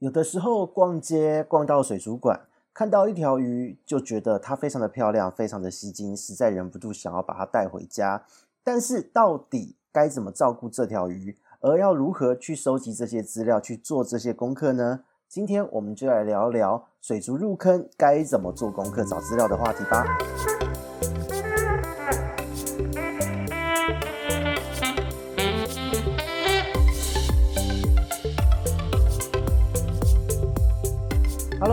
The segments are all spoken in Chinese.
有的时候逛街逛到水族馆，看到一条鱼，就觉得它非常的漂亮，非常的吸睛，实在忍不住想要把它带回家。但是到底该怎么照顾这条鱼，而要如何去收集这些资料，去做这些功课呢？今天我们就来聊聊水族入坑该怎么做功课、找资料的话题吧。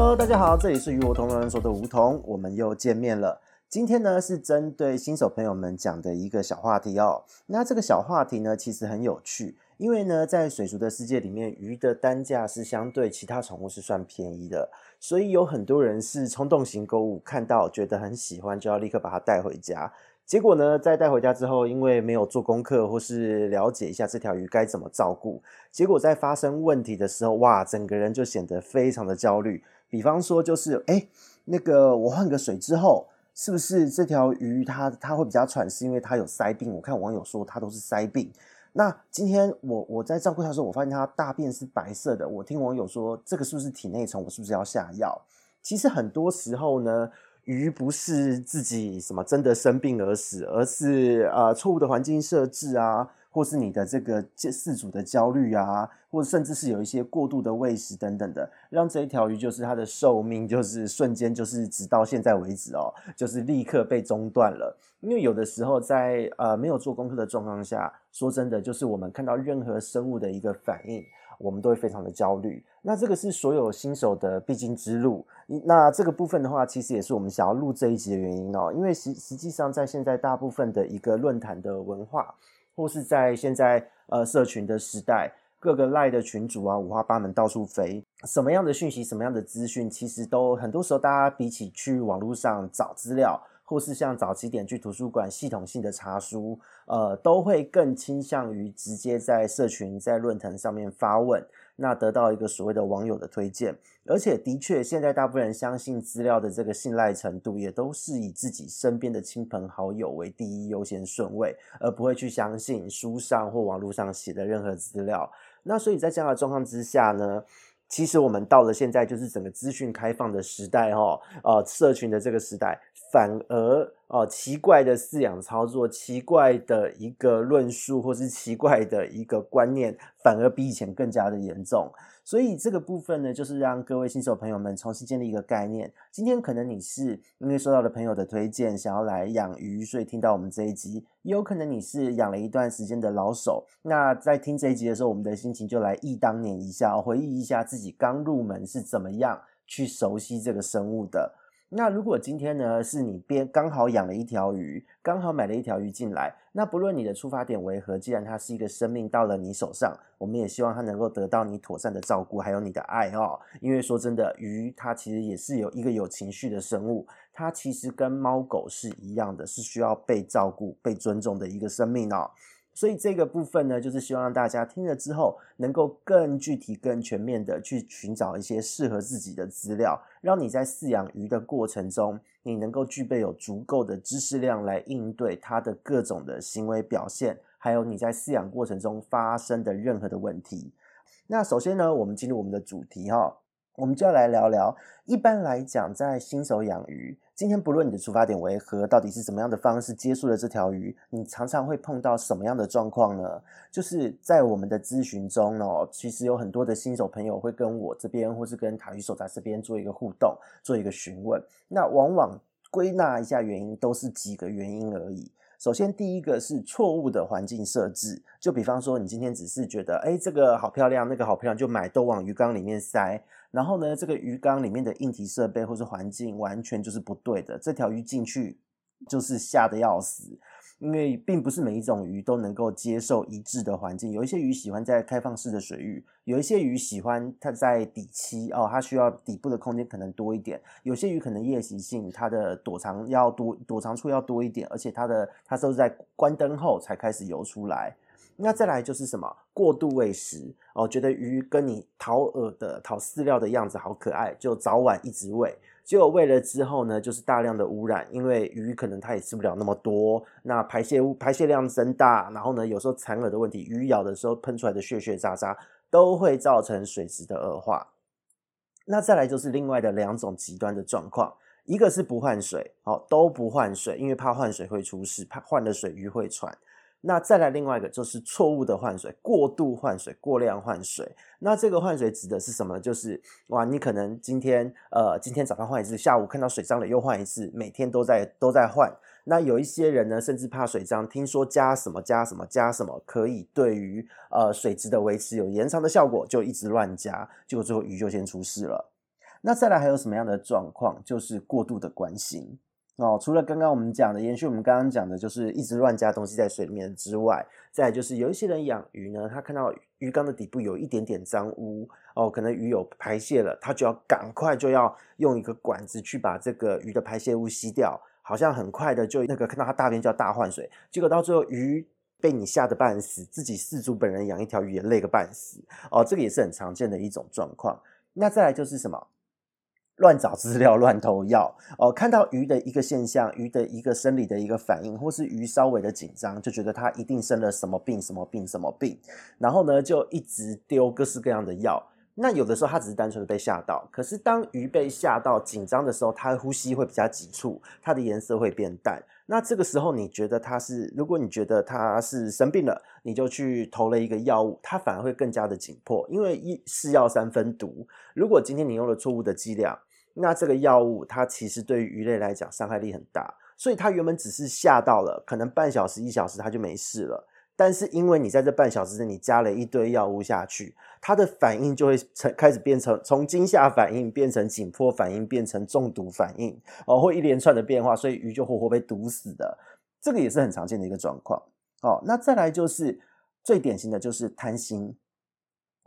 Hello，大家好，这里是鱼活通乱说的梧桐，我们又见面了。今天呢是针对新手朋友们讲的一个小话题哦。那这个小话题呢其实很有趣，因为呢在水族的世界里面，鱼的单价是相对其他宠物是算便宜的，所以有很多人是冲动型购物，看到觉得很喜欢就要立刻把它带回家。结果呢，在带回家之后，因为没有做功课或是了解一下这条鱼该怎么照顾，结果在发生问题的时候，哇，整个人就显得非常的焦虑。比方说，就是哎，那个我换个水之后，是不是这条鱼它它会比较喘？是因为它有鳃病？我看网友说它都是鳃病。那今天我我在照顾它的时候，我发现它大便是白色的。我听网友说，这个是不是体内虫？我是不是要下药？其实很多时候呢，鱼不是自己什么真的生病而死，而是呃错误的环境设置啊。或是你的这个饲主的焦虑啊，或者甚至是有一些过度的喂食等等的，让这一条鱼就是它的寿命就是瞬间就是直到现在为止哦，就是立刻被中断了。因为有的时候在呃没有做功课的状况下，说真的，就是我们看到任何生物的一个反应，我们都会非常的焦虑。那这个是所有新手的必经之路。那这个部分的话，其实也是我们想要录这一集的原因哦，因为实实际上在现在大部分的一个论坛的文化。或是在现在呃社群的时代，各个赖的群主啊，五花八门，到处飞，什么样的讯息，什么样的资讯，其实都很多时候大家比起去网络上找资料，或是像早期点去图书馆系统性的查书，呃，都会更倾向于直接在社群在论坛上面发问。那得到一个所谓的网友的推荐，而且的确，现在大部分人相信资料的这个信赖程度，也都是以自己身边的亲朋好友为第一优先顺位，而不会去相信书上或网络上写的任何资料。那所以在这样的状况之下呢，其实我们到了现在就是整个资讯开放的时代，哈，呃，社群的这个时代。反而哦，奇怪的饲养操作，奇怪的一个论述，或是奇怪的一个观念，反而比以前更加的严重。所以这个部分呢，就是让各位新手朋友们重新建立一个概念。今天可能你是因为收到了朋友的推荐，想要来养鱼，所以听到我们这一集；也有可能你是养了一段时间的老手，那在听这一集的时候，我们的心情就来忆当年一下，回忆一下自己刚入门是怎么样去熟悉这个生物的。那如果今天呢，是你边刚好养了一条鱼，刚好买了一条鱼进来，那不论你的出发点为何，既然它是一个生命到了你手上，我们也希望它能够得到你妥善的照顾，还有你的爱哦。因为说真的，鱼它其实也是有一个有情绪的生物，它其实跟猫狗是一样的，是需要被照顾、被尊重的一个生命哦。所以这个部分呢，就是希望让大家听了之后，能够更具体、更全面的去寻找一些适合自己的资料，让你在饲养鱼的过程中，你能够具备有足够的知识量来应对它的各种的行为表现，还有你在饲养过程中发生的任何的问题。那首先呢，我们进入我们的主题哈，我们就要来聊聊，一般来讲，在新手养鱼。今天不论你的出发点为何，到底是怎么样的方式接触了这条鱼，你常常会碰到什么样的状况呢？就是在我们的咨询中哦，其实有很多的新手朋友会跟我这边，或是跟塔鱼手札这边做一个互动，做一个询问。那往往归纳一下原因，都是几个原因而已。首先，第一个是错误的环境设置，就比方说，你今天只是觉得，哎，这个好漂亮，那个好漂亮，就买都往鱼缸里面塞，然后呢，这个鱼缸里面的硬体设备或是环境完全就是不对的，这条鱼进去就是吓得要死。因为并不是每一种鱼都能够接受一致的环境，有一些鱼喜欢在开放式的水域，有一些鱼喜欢它在底栖哦，它需要底部的空间可能多一点，有些鱼可能夜习性，它的躲藏要多，躲藏处要多一点，而且它的它都是在关灯后才开始游出来。那再来就是什么过度喂食哦，觉得鱼跟你讨饵的讨饲料的样子好可爱，就早晚一直喂。结果喂了之后呢，就是大量的污染，因为鱼可能它也吃不了那么多，那排泄物排泄量增大，然后呢，有时候残饵的问题，鱼咬的时候喷出来的血血渣渣，都会造成水质的恶化。那再来就是另外的两种极端的状况，一个是不换水，哦，都不换水，因为怕换水会出事，怕换了水鱼会喘。那再来另外一个就是错误的换水，过度换水，过量换水。那这个换水指的是什么？就是哇，你可能今天呃，今天早上换一次，下午看到水脏了又换一次，每天都在都在换。那有一些人呢，甚至怕水脏，听说加什么加什么加什么可以对于呃水质的维持有延长的效果，就一直乱加，结果最后鱼就先出事了。那再来还有什么样的状况？就是过度的关心。哦，除了刚刚我们讲的延续，我们刚刚讲的就是一直乱加东西在水里面之外，再来就是有一些人养鱼呢，他看到鱼缸的底部有一点点脏污哦，可能鱼有排泄了，他就要赶快就要用一个管子去把这个鱼的排泄物吸掉，好像很快的就那个看到它大便就要大换水，结果到最后鱼被你吓得半死，自己饲主本人养一条鱼也累个半死哦，这个也是很常见的一种状况。那再来就是什么？乱找资料、乱投药哦，看到鱼的一个现象，鱼的一个生理的一个反应，或是鱼稍微的紧张，就觉得它一定生了什么病、什么病、什么病，然后呢，就一直丢各式各样的药。那有的时候它只是单纯的被吓到，可是当鱼被吓到紧张的时候，它呼吸会比较急促，它的颜色会变淡。那这个时候你觉得它是，如果你觉得它是生病了，你就去投了一个药物，它反而会更加的紧迫，因为一是药三分毒。如果今天你用了错误的剂量，那这个药物它其实对于鱼类来讲伤害力很大，所以它原本只是吓到了，可能半小时一小时它就没事了。但是因为你在这半小时内你加了一堆药物下去，它的反应就会成开始变成从惊吓反应变成紧迫反应，变成中毒反应哦，会一连串的变化，所以鱼就活活被毒死的。这个也是很常见的一个状况。哦，那再来就是最典型的就是贪心。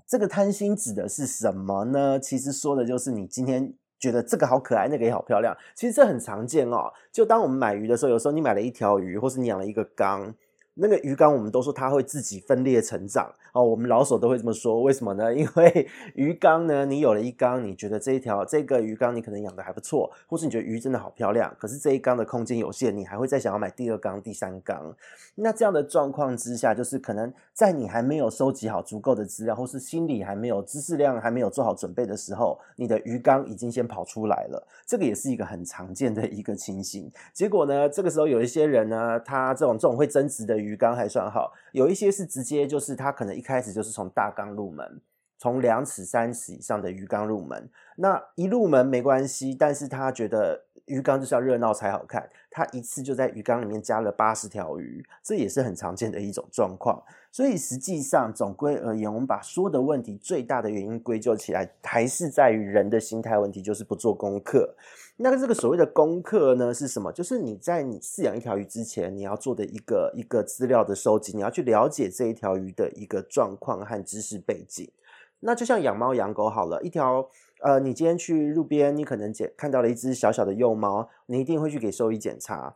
这个贪心指的是什么呢？其实说的就是你今天。觉得这个好可爱，那个也好漂亮。其实这很常见哦。就当我们买鱼的时候，有时候你买了一条鱼，或是你养了一个缸。那个鱼缸，我们都说它会自己分裂成长哦。我们老手都会这么说，为什么呢？因为鱼缸呢，你有了一缸，你觉得这一条这个鱼缸你可能养得还不错，或是你觉得鱼真的好漂亮，可是这一缸的空间有限，你还会再想要买第二缸、第三缸。那这样的状况之下，就是可能在你还没有收集好足够的资料，或是心里还没有知识量还没有做好准备的时候，你的鱼缸已经先跑出来了。这个也是一个很常见的一个情形。结果呢，这个时候有一些人呢，他这种这种会增值的鱼。缸还算好，有一些是直接就是他可能一开始就是从大缸入门，从两尺三尺以上的鱼缸入门，那一入门没关系，但是他觉得鱼缸就是要热闹才好看，他一次就在鱼缸里面加了八十条鱼，这也是很常见的一种状况。所以实际上总归而言，我们把所有的问题最大的原因归咎起来，还是在于人的心态问题，就是不做功课。那个这个所谓的功课呢，是什么？就是你在你饲养一条鱼之前，你要做的一个一个资料的收集，你要去了解这一条鱼的一个状况和知识背景。那就像养猫养狗好了，一条呃，你今天去路边，你可能捡看到了一只小小的幼猫，你一定会去给兽医检查。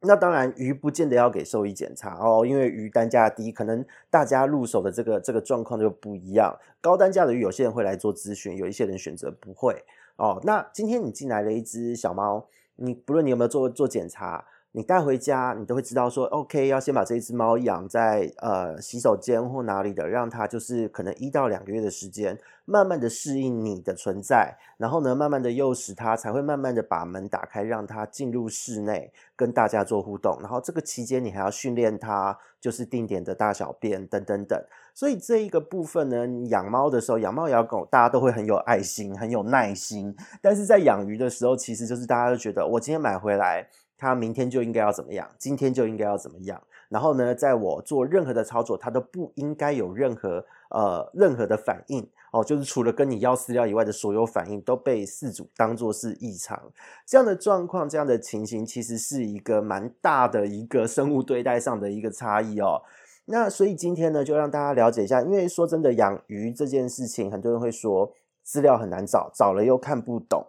那当然，鱼不见得要给兽医检查哦，因为鱼单价低，可能大家入手的这个这个状况就不一样。高单价的鱼，有些人会来做咨询，有一些人选择不会。哦，那今天你进来了一只小猫，你不论你有没有做做检查，你带回家，你都会知道说，OK，要先把这一只猫养在呃洗手间或哪里的，让它就是可能一到两个月的时间，慢慢的适应你的存在，然后呢，慢慢的诱使它，才会慢慢的把门打开，让它进入室内跟大家做互动，然后这个期间你还要训练它，就是定点的大小便等等等。所以这一个部分呢，养猫的时候，养猫养狗，大家都会很有爱心，很有耐心。但是在养鱼的时候，其实就是大家都觉得，我今天买回来，它明天就应该要怎么样，今天就应该要怎么样。然后呢，在我做任何的操作，它都不应该有任何呃任何的反应哦，就是除了跟你要饲料以外的所有反应都被饲主当作是异常。这样的状况，这样的情形，其实是一个蛮大的一个生物对待上的一个差异哦。那所以今天呢，就让大家了解一下，因为说真的，养鱼这件事情，很多人会说资料很难找，找了又看不懂。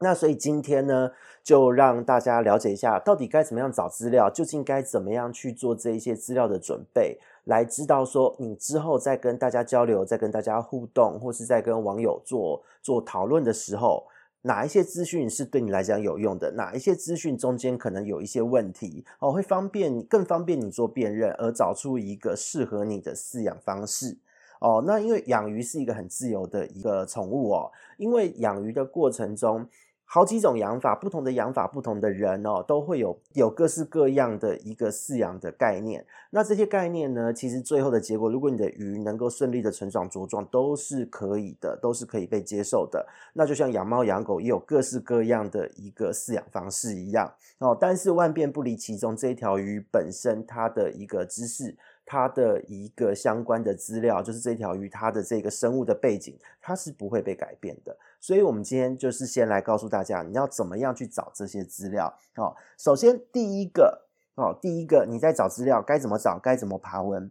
那所以今天呢，就让大家了解一下，到底该怎么样找资料，究竟该怎么样去做这一些资料的准备，来知道说你之后在跟大家交流，在跟大家互动，或是在跟网友做做讨论的时候。哪一些资讯是对你来讲有用的？哪一些资讯中间可能有一些问题哦，会方便你更方便你做辨认，而找出一个适合你的饲养方式哦。那因为养鱼是一个很自由的一个宠物哦，因为养鱼的过程中。好几种养法，不同的养法，不同的人哦，都会有有各式各样的一个饲养的概念。那这些概念呢，其实最后的结果，如果你的鱼能够顺利的成长茁壮，都是可以的，都是可以被接受的。那就像养猫养狗也有各式各样的一个饲养方式一样哦。但是万变不离其宗，这一条鱼本身它的一个知识。它的一个相关的资料，就是这条鱼它的这个生物的背景，它是不会被改变的。所以，我们今天就是先来告诉大家，你要怎么样去找这些资料。哦，首先第一个，哦，第一个你在找资料该怎么找，该怎么爬文？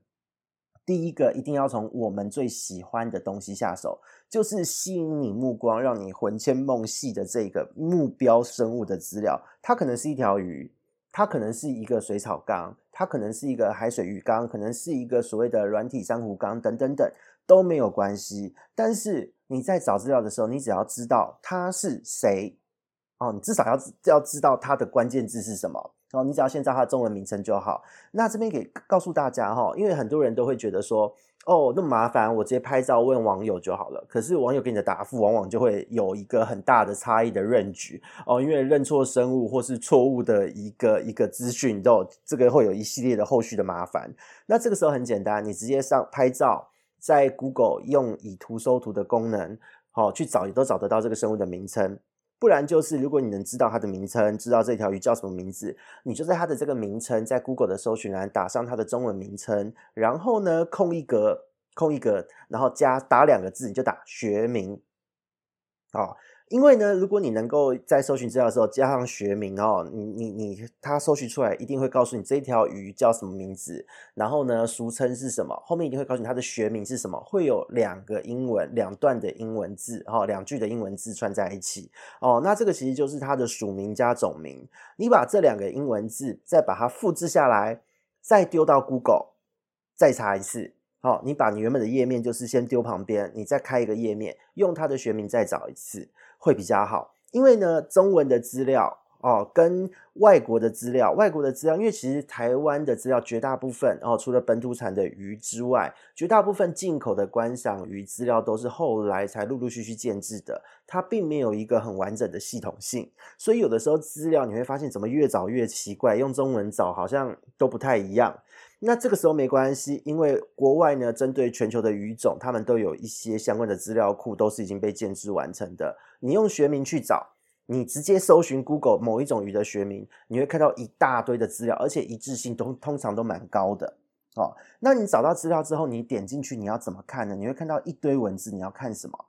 第一个一定要从我们最喜欢的东西下手，就是吸引你目光，让你魂牵梦系的这个目标生物的资料。它可能是一条鱼。它可能是一个水草缸，它可能是一个海水鱼缸，可能是一个所谓的软体珊瑚缸，等等等都没有关系。但是你在找资料的时候，你只要知道它是谁哦，你至少要要知道它的关键字是什么哦，你只要先知道它的中文名称就好。那这边给告诉大家哈，因为很多人都会觉得说。哦，那么麻烦，我直接拍照问网友就好了。可是网友给你的答复往往就会有一个很大的差异的认知哦，因为认错生物或是错误的一个一个资讯，都有这个会有一系列的后续的麻烦。那这个时候很简单，你直接上拍照，在 Google 用以图搜图的功能，好、哦、去找，也都找得到这个生物的名称。不然就是，如果你能知道它的名称，知道这条鱼叫什么名字，你就在它的这个名称，在 Google 的搜寻栏打上它的中文名称，然后呢，空一格，空一格，然后加打两个字，你就打学名，哦。因为呢，如果你能够在搜寻资料的时候加上学名哦，你你你，它搜寻出来一定会告诉你这条鱼叫什么名字，然后呢，俗称是什么，后面一定会告诉你它的学名是什么，会有两个英文两段的英文字哦，两句的英文字串在一起哦，那这个其实就是它的属名加种名。你把这两个英文字再把它复制下来，再丢到 Google，再查一次。好，你把你原本的页面就是先丢旁边，你再开一个页面，用它的学名再找一次。会比较好，因为呢，中文的资料哦，跟外国的资料，外国的资料，因为其实台湾的资料绝大部分哦，除了本土产的鱼之外，绝大部分进口的观赏鱼资料都是后来才陆陆续续建置的，它并没有一个很完整的系统性，所以有的时候资料你会发现怎么越找越奇怪，用中文找好像都不太一样。那这个时候没关系，因为国外呢，针对全球的鱼种，他们都有一些相关的资料库，都是已经被建置完成的。你用学名去找，你直接搜寻 Google 某一种鱼的学名，你会看到一大堆的资料，而且一致性都通常都蛮高的哦。那你找到资料之后，你点进去，你要怎么看呢？你会看到一堆文字，你要看什么？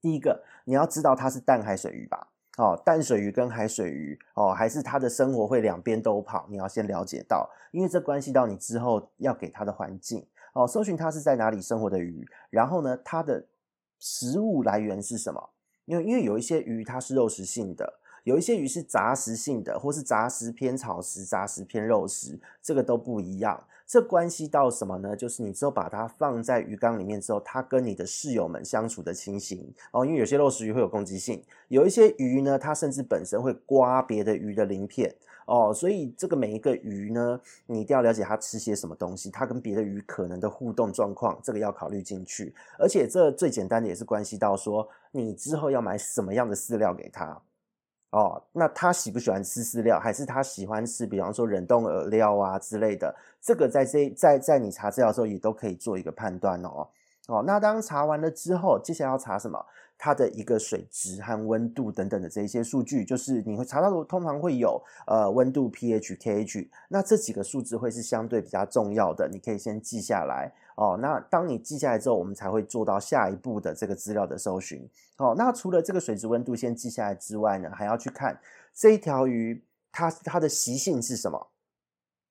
第一个，你要知道它是淡海水鱼吧？哦，淡水鱼跟海水鱼哦，还是它的生活会两边都跑，你要先了解到，因为这关系到你之后要给它的环境哦。搜寻它是在哪里生活的鱼，然后呢，它的食物来源是什么？因为因为有一些鱼它是肉食性的，有一些鱼是杂食性的，或是杂食偏草食，杂食偏肉食，这个都不一样。这关系到什么呢？就是你之后把它放在鱼缸里面之后，它跟你的室友们相处的情形哦。因为有些肉食鱼会有攻击性，有一些鱼呢，它甚至本身会刮别的鱼的鳞片哦。所以这个每一个鱼呢，你一定要了解它吃些什么东西，它跟别的鱼可能的互动状况，这个要考虑进去。而且这最简单的也是关系到说，你之后要买什么样的饲料给它。哦，那他喜不喜欢吃饲料，还是他喜欢吃，比方说冷冻饵料啊之类的？这个在这在在你查资料的时候也都可以做一个判断哦。哦，那当查完了之后，接下来要查什么？它的一个水质和温度等等的这一些数据，就是你会查到的，通常会有呃温度、pH、KH，那这几个数字会是相对比较重要的，你可以先记下来哦。那当你记下来之后，我们才会做到下一步的这个资料的搜寻。哦，那除了这个水质温度先记下来之外呢，还要去看这一条鱼它它的习性是什么？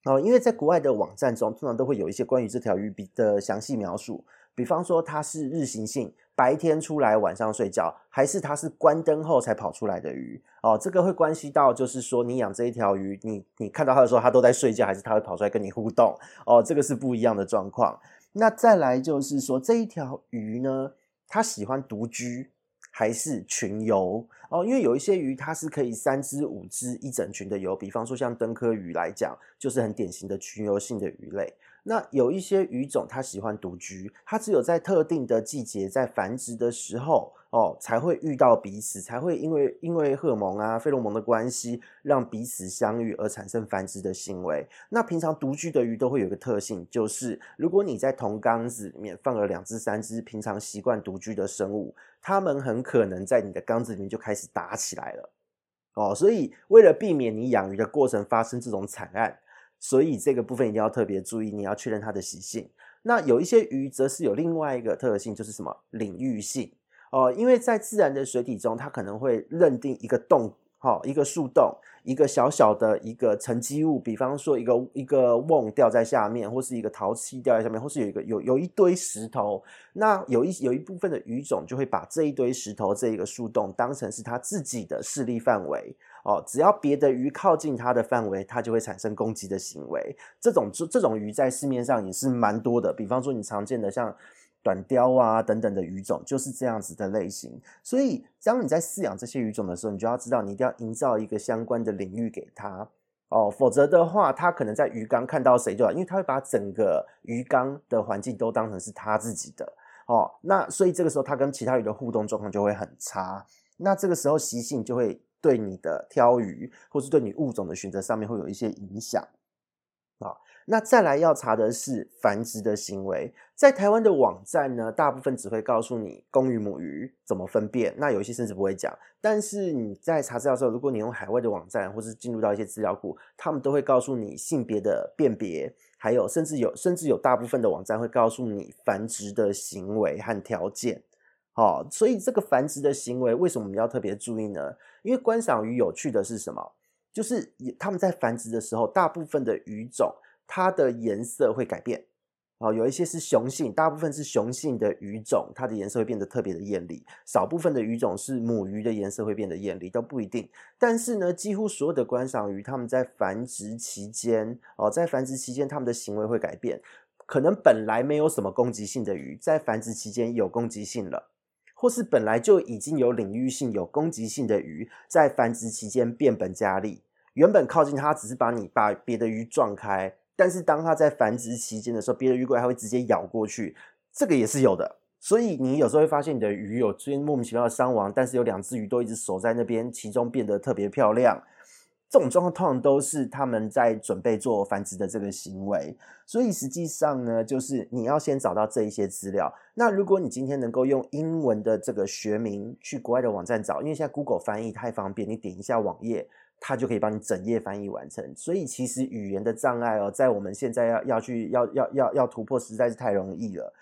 哦，因为在国外的网站中，通常都会有一些关于这条鱼比的详细描述。比方说它是日行性，白天出来晚上睡觉，还是它是关灯后才跑出来的鱼哦，这个会关系到就是说你养这一条鱼，你你看到它的时候它都在睡觉，还是它会跑出来跟你互动哦，这个是不一样的状况。那再来就是说这一条鱼呢，它喜欢独居还是群游哦？因为有一些鱼它是可以三只五只一整群的游，比方说像灯科鱼来讲，就是很典型的群游性的鱼类。那有一些鱼种它喜欢独居，它只有在特定的季节在繁殖的时候哦，才会遇到彼此，才会因为因为荷尔蒙啊、费洛蒙的关系，让彼此相遇而产生繁殖的行为。那平常独居的鱼都会有一个特性，就是如果你在同缸子里面放了两只、三只平常习惯独居的生物，它们很可能在你的缸子里面就开始打起来了。哦，所以为了避免你养鱼的过程发生这种惨案，所以这个部分一定要特别注意，你要确认它的习性。那有一些鱼则是有另外一个特性，就是什么领域性哦，因为在自然的水体中，它可能会认定一个洞。好，一个树洞，一个小小的一个沉积物，比方说一个一个瓮掉在下面，或是一个陶器掉在下面，或是有一个有有一堆石头，那有一有一部分的鱼种就会把这一堆石头这一个树洞当成是它自己的势力范围哦，只要别的鱼靠近它的范围，它就会产生攻击的行为。这种这这种鱼在市面上也是蛮多的，比方说你常见的像。短鲷啊等等的鱼种就是这样子的类型，所以当你在饲养这些鱼种的时候，你就要知道你一定要营造一个相关的领域给它哦，否则的话，它可能在鱼缸看到谁就，因为它会把整个鱼缸的环境都当成是它自己的哦，那所以这个时候它跟其他鱼的互动状况就会很差，那这个时候习性就会对你的挑鱼或是对你物种的选择上面会有一些影响啊。那再来要查的是繁殖的行为，在台湾的网站呢，大部分只会告诉你公鱼母鱼怎么分辨，那有些甚至不会讲。但是你在查资料的时候，如果你用海外的网站，或是进入到一些资料库，他们都会告诉你性别的辨别，还有甚至有甚至有大部分的网站会告诉你繁殖的行为和条件。好，所以这个繁殖的行为为什么我们要特别注意呢？因为观赏鱼有趣的是什么？就是他们在繁殖的时候，大部分的鱼种。它的颜色会改变，哦，有一些是雄性，大部分是雄性的鱼种，它的颜色会变得特别的艳丽；少部分的鱼种是母鱼的颜色会变得艳丽，都不一定。但是呢，几乎所有的观赏鱼，它们在繁殖期间，哦，在繁殖期间，它们的行为会改变。可能本来没有什么攻击性的鱼，在繁殖期间有攻击性了，或是本来就已经有领域性、有攻击性的鱼，在繁殖期间变本加厉。原本靠近它，只是把你把别的鱼撞开。但是当它在繁殖期间的时候，别的鱼过来还会直接咬过去，这个也是有的。所以你有时候会发现你的鱼有出现莫名其妙的伤亡，但是有两只鱼都一直守在那边，其中变得特别漂亮。这种状况通常都是他们在准备做繁殖的这个行为。所以实际上呢，就是你要先找到这一些资料。那如果你今天能够用英文的这个学名去国外的网站找，因为现在 Google 翻译太方便，你点一下网页。它就可以帮你整页翻译完成，所以其实语言的障碍哦，在我们现在要要去要要要要突破，实在是太容易了。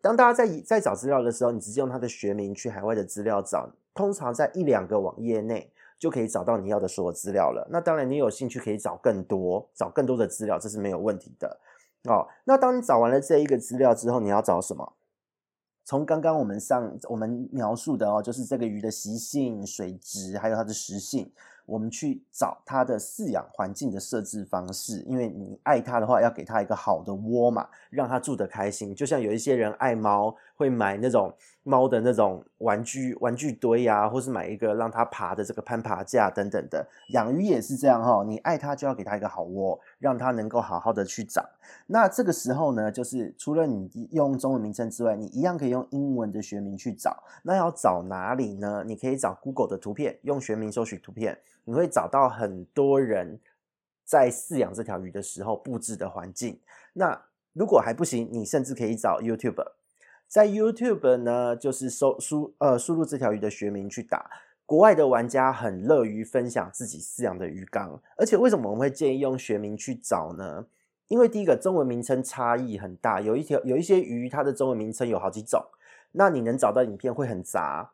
当大家在在找资料的时候，你直接用它的学名去海外的资料找，通常在一两个网页内就可以找到你要的所有资料了。那当然，你有兴趣可以找更多，找更多的资料，这是没有问题的哦。那当你找完了这一个资料之后，你要找什么？从刚刚我们上我们描述的哦，就是这个鱼的习性、水质，还有它的食性。我们去找它的饲养环境的设置方式，因为你爱它的话，要给它一个好的窝嘛，让它住得开心。就像有一些人爱猫，会买那种猫的那种玩具玩具堆呀，或是买一个让它爬的这个攀爬架等等的。养鱼也是这样哈，你爱它就要给它一个好窝，让它能够好好的去长。那这个时候呢，就是除了你用中文名称之外，你一样可以用英文的学名去找。那要找哪里呢？你可以找 Google 的图片，用学名搜寻图片。你会找到很多人在饲养这条鱼的时候布置的环境。那如果还不行，你甚至可以找 YouTube，在 YouTube 呢，就是搜输呃输入这条鱼的学名去打。国外的玩家很乐于分享自己饲养的鱼缸，而且为什么我们会建议用学名去找呢？因为第一个中文名称差异很大，有一条有一些鱼它的中文名称有好几种，那你能找到影片会很杂。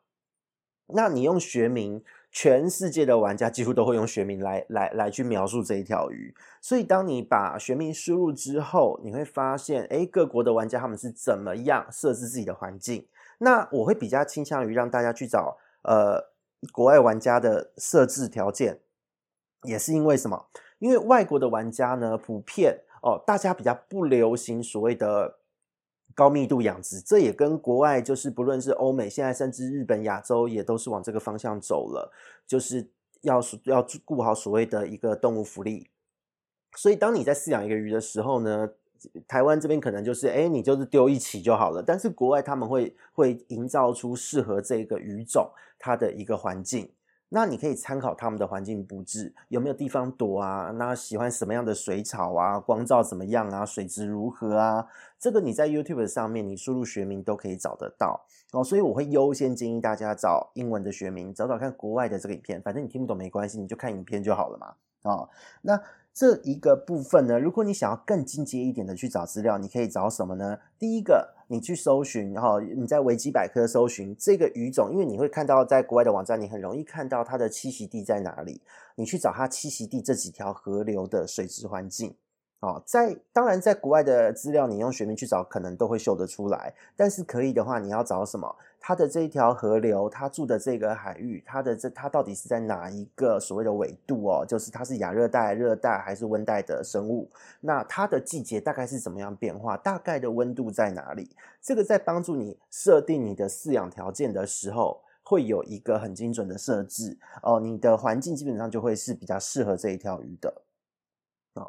那你用学名。全世界的玩家几乎都会用学名来来来去描述这一条鱼，所以当你把学名输入之后，你会发现，哎，各国的玩家他们是怎么样设置自己的环境？那我会比较倾向于让大家去找呃国外玩家的设置条件，也是因为什么？因为外国的玩家呢，普遍哦，大家比较不流行所谓的。高密度养殖，这也跟国外就是不论是欧美，现在甚至日本、亚洲也都是往这个方向走了，就是要要顾好所谓的一个动物福利。所以，当你在饲养一个鱼的时候呢，台湾这边可能就是，哎，你就是丢一起就好了。但是国外他们会会营造出适合这个鱼种它的一个环境。那你可以参考他们的环境布置，有没有地方躲啊？那喜欢什么样的水草啊？光照怎么样啊？水质如何啊？这个你在 YouTube 上面，你输入学名都可以找得到哦。所以我会优先建议大家找英文的学名，找找看国外的这个影片。反正你听不懂没关系，你就看影片就好了嘛。哦，那。这一个部分呢，如果你想要更进阶一点的去找资料，你可以找什么呢？第一个，你去搜寻，然后你在维基百科搜寻这个鱼种，因为你会看到在国外的网站，你很容易看到它的栖息地在哪里，你去找它栖息地这几条河流的水质环境。哦，在当然，在国外的资料，你用学名去找，可能都会秀得出来。但是可以的话，你要找什么？它的这一条河流，它住的这个海域，它的这它到底是在哪一个所谓的纬度哦？就是它是亚热带、热带还是温带的生物？那它的季节大概是怎么样变化？大概的温度在哪里？这个在帮助你设定你的饲养条件的时候，会有一个很精准的设置哦。你的环境基本上就会是比较适合这一条鱼的。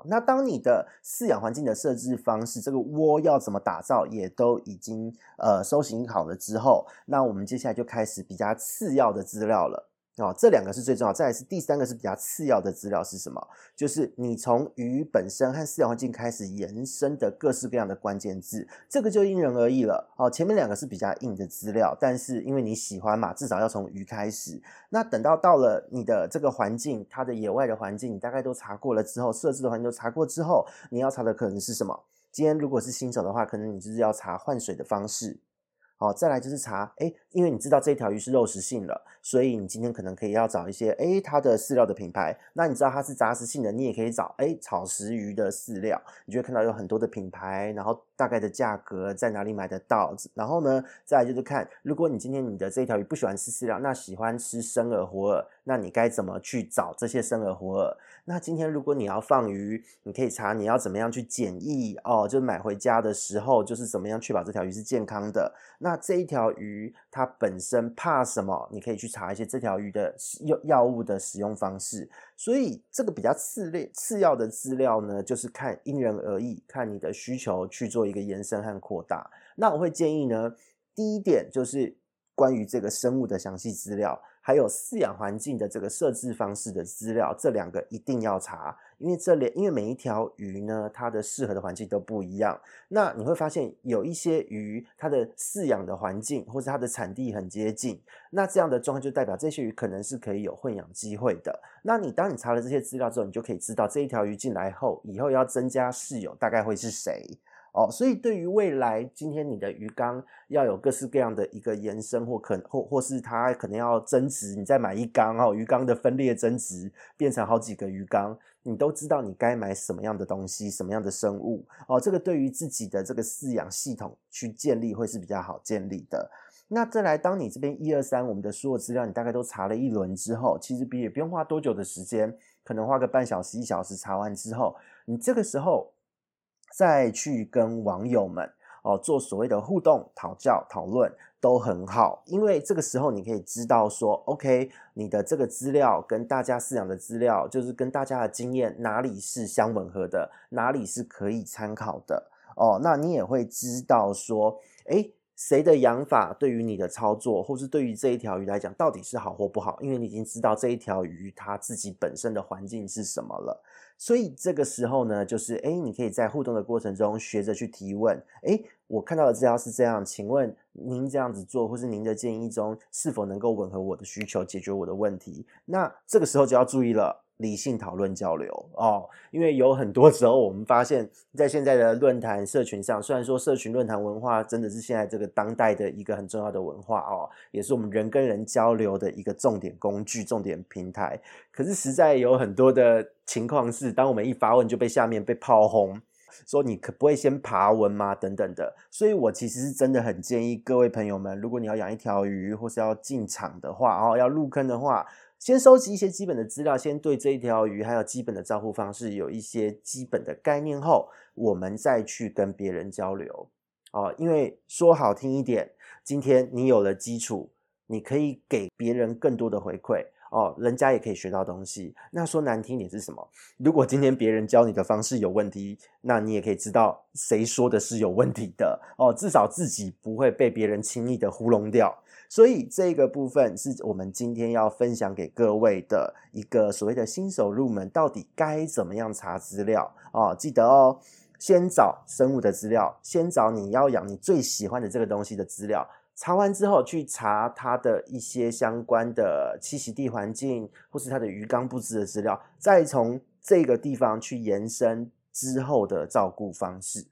那当你的饲养环境的设置方式，这个窝要怎么打造，也都已经呃搜寻好了之后，那我们接下来就开始比较次要的资料了。哦，这两个是最重要，再来是第三个是比较次要的资料是什么？就是你从鱼本身和饲养环境开始延伸的各式各样的关键字，这个就因人而异了。哦，前面两个是比较硬的资料，但是因为你喜欢嘛，至少要从鱼开始。那等到到了你的这个环境，它的野外的环境，你大概都查过了之后，设置的环境都查过之后，你要查的可能是什么？今天如果是新手的话，可能你就是要查换水的方式。好，再来就是查，诶，因为你知道这条鱼是肉食性的，所以你今天可能可以要找一些，诶，它的饲料的品牌。那你知道它是杂食性的，你也可以找，诶，草食鱼的饲料，你就会看到有很多的品牌，然后大概的价格在哪里买得到。然后呢，再来就是看，如果你今天你的这条鱼不喜欢吃饲料，那喜欢吃生饵活饵，那你该怎么去找这些生饵活饵？那今天如果你要放鱼，你可以查你要怎么样去检疫哦，就买回家的时候就是怎么样确保这条鱼是健康的。那这一条鱼它它本身怕什么？你可以去查一些这条鱼的药药物的使用方式。所以这个比较次列次要的资料呢，就是看因人而异，看你的需求去做一个延伸和扩大。那我会建议呢，第一点就是关于这个生物的详细资料。还有饲养环境的这个设置方式的资料，这两个一定要查，因为这里因为每一条鱼呢，它的适合的环境都不一样。那你会发现有一些鱼，它的饲养的环境或者它的产地很接近，那这样的状况就代表这些鱼可能是可以有混养机会的。那你当你查了这些资料之后，你就可以知道这一条鱼进来后，以后要增加室友大概会是谁。哦，所以对于未来，今天你的鱼缸要有各式各样的一个延伸，或可或或是它可能要增值，你再买一缸哦，鱼缸的分裂增值变成好几个鱼缸，你都知道你该买什么样的东西，什么样的生物哦，这个对于自己的这个饲养系统去建立会是比较好建立的。那再来，当你这边一二三，我们的所有资料你大概都查了一轮之后，其实也不用花多久的时间，可能花个半小时一小时查完之后，你这个时候。再去跟网友们哦做所谓的互动、讨教、讨论都很好，因为这个时候你可以知道说，OK，你的这个资料跟大家饲养的资料，就是跟大家的经验哪里是相吻合的，哪里是可以参考的哦。那你也会知道说，诶，谁的养法对于你的操作，或是对于这一条鱼来讲，到底是好或不好？因为你已经知道这一条鱼它自己本身的环境是什么了。所以这个时候呢，就是哎，你可以在互动的过程中学着去提问。哎，我看到的资料是这样，请问您这样子做，或是您的建议中是否能够吻合我的需求，解决我的问题？那这个时候就要注意了。理性讨论交流哦，因为有很多时候我们发现，在现在的论坛社群上，虽然说社群论坛文化真的是现在这个当代的一个很重要的文化哦，也是我们人跟人交流的一个重点工具、重点平台。可是实在有很多的情况是，当我们一发问就被下面被炮轰，说你可不会先爬文吗？等等的。所以我其实是真的很建议各位朋友们，如果你要养一条鱼，或是要进场的话，哦，要入坑的话。先收集一些基本的资料，先对这一条鱼还有基本的照顾方式有一些基本的概念后，我们再去跟别人交流哦。因为说好听一点，今天你有了基础，你可以给别人更多的回馈哦，人家也可以学到东西。那说难听点是什么？如果今天别人教你的方式有问题，那你也可以知道谁说的是有问题的哦。至少自己不会被别人轻易的糊弄掉。所以这个部分是我们今天要分享给各位的一个所谓的新手入门，到底该怎么样查资料哦？记得哦，先找生物的资料，先找你要养你最喜欢的这个东西的资料。查完之后，去查它的一些相关的栖息地环境，或是它的鱼缸布置的资料，再从这个地方去延伸之后的照顾方式。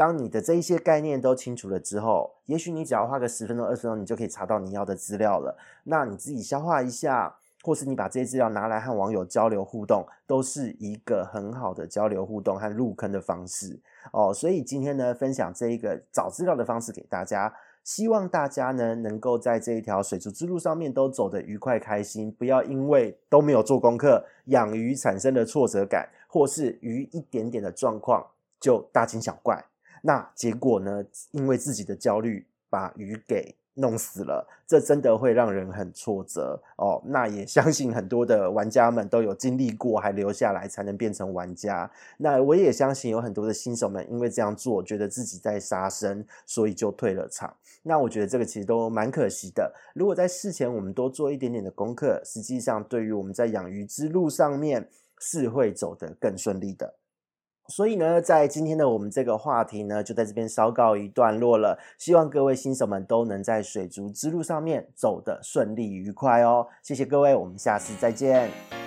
当你的这一些概念都清楚了之后，也许你只要花个十分钟、二十分钟，你就可以查到你要的资料了。那你自己消化一下，或是你把这些资料拿来和网友交流互动，都是一个很好的交流互动和入坑的方式哦。所以今天呢，分享这一个找资料的方式给大家。希望大家呢，能够在这一条水族之路上面都走得愉快开心，不要因为都没有做功课，养鱼产生的挫折感，或是鱼一点点的状况就大惊小怪。那结果呢，因为自己的焦虑，把鱼给弄死了，这真的会让人很挫折哦。那也相信很多的玩家们都有经历过，还留下来才能变成玩家。那我也相信有很多的新手们因为这样做，觉得自己在杀生，所以就退了场。那我觉得这个其实都蛮可惜的。如果在事前我们多做一点点的功课，实际上对于我们在养鱼之路上面是会走得更顺利的。所以呢，在今天的我们这个话题呢，就在这边稍告一段落了。希望各位新手们都能在水族之路上面走得顺利愉快哦。谢谢各位，我们下次再见。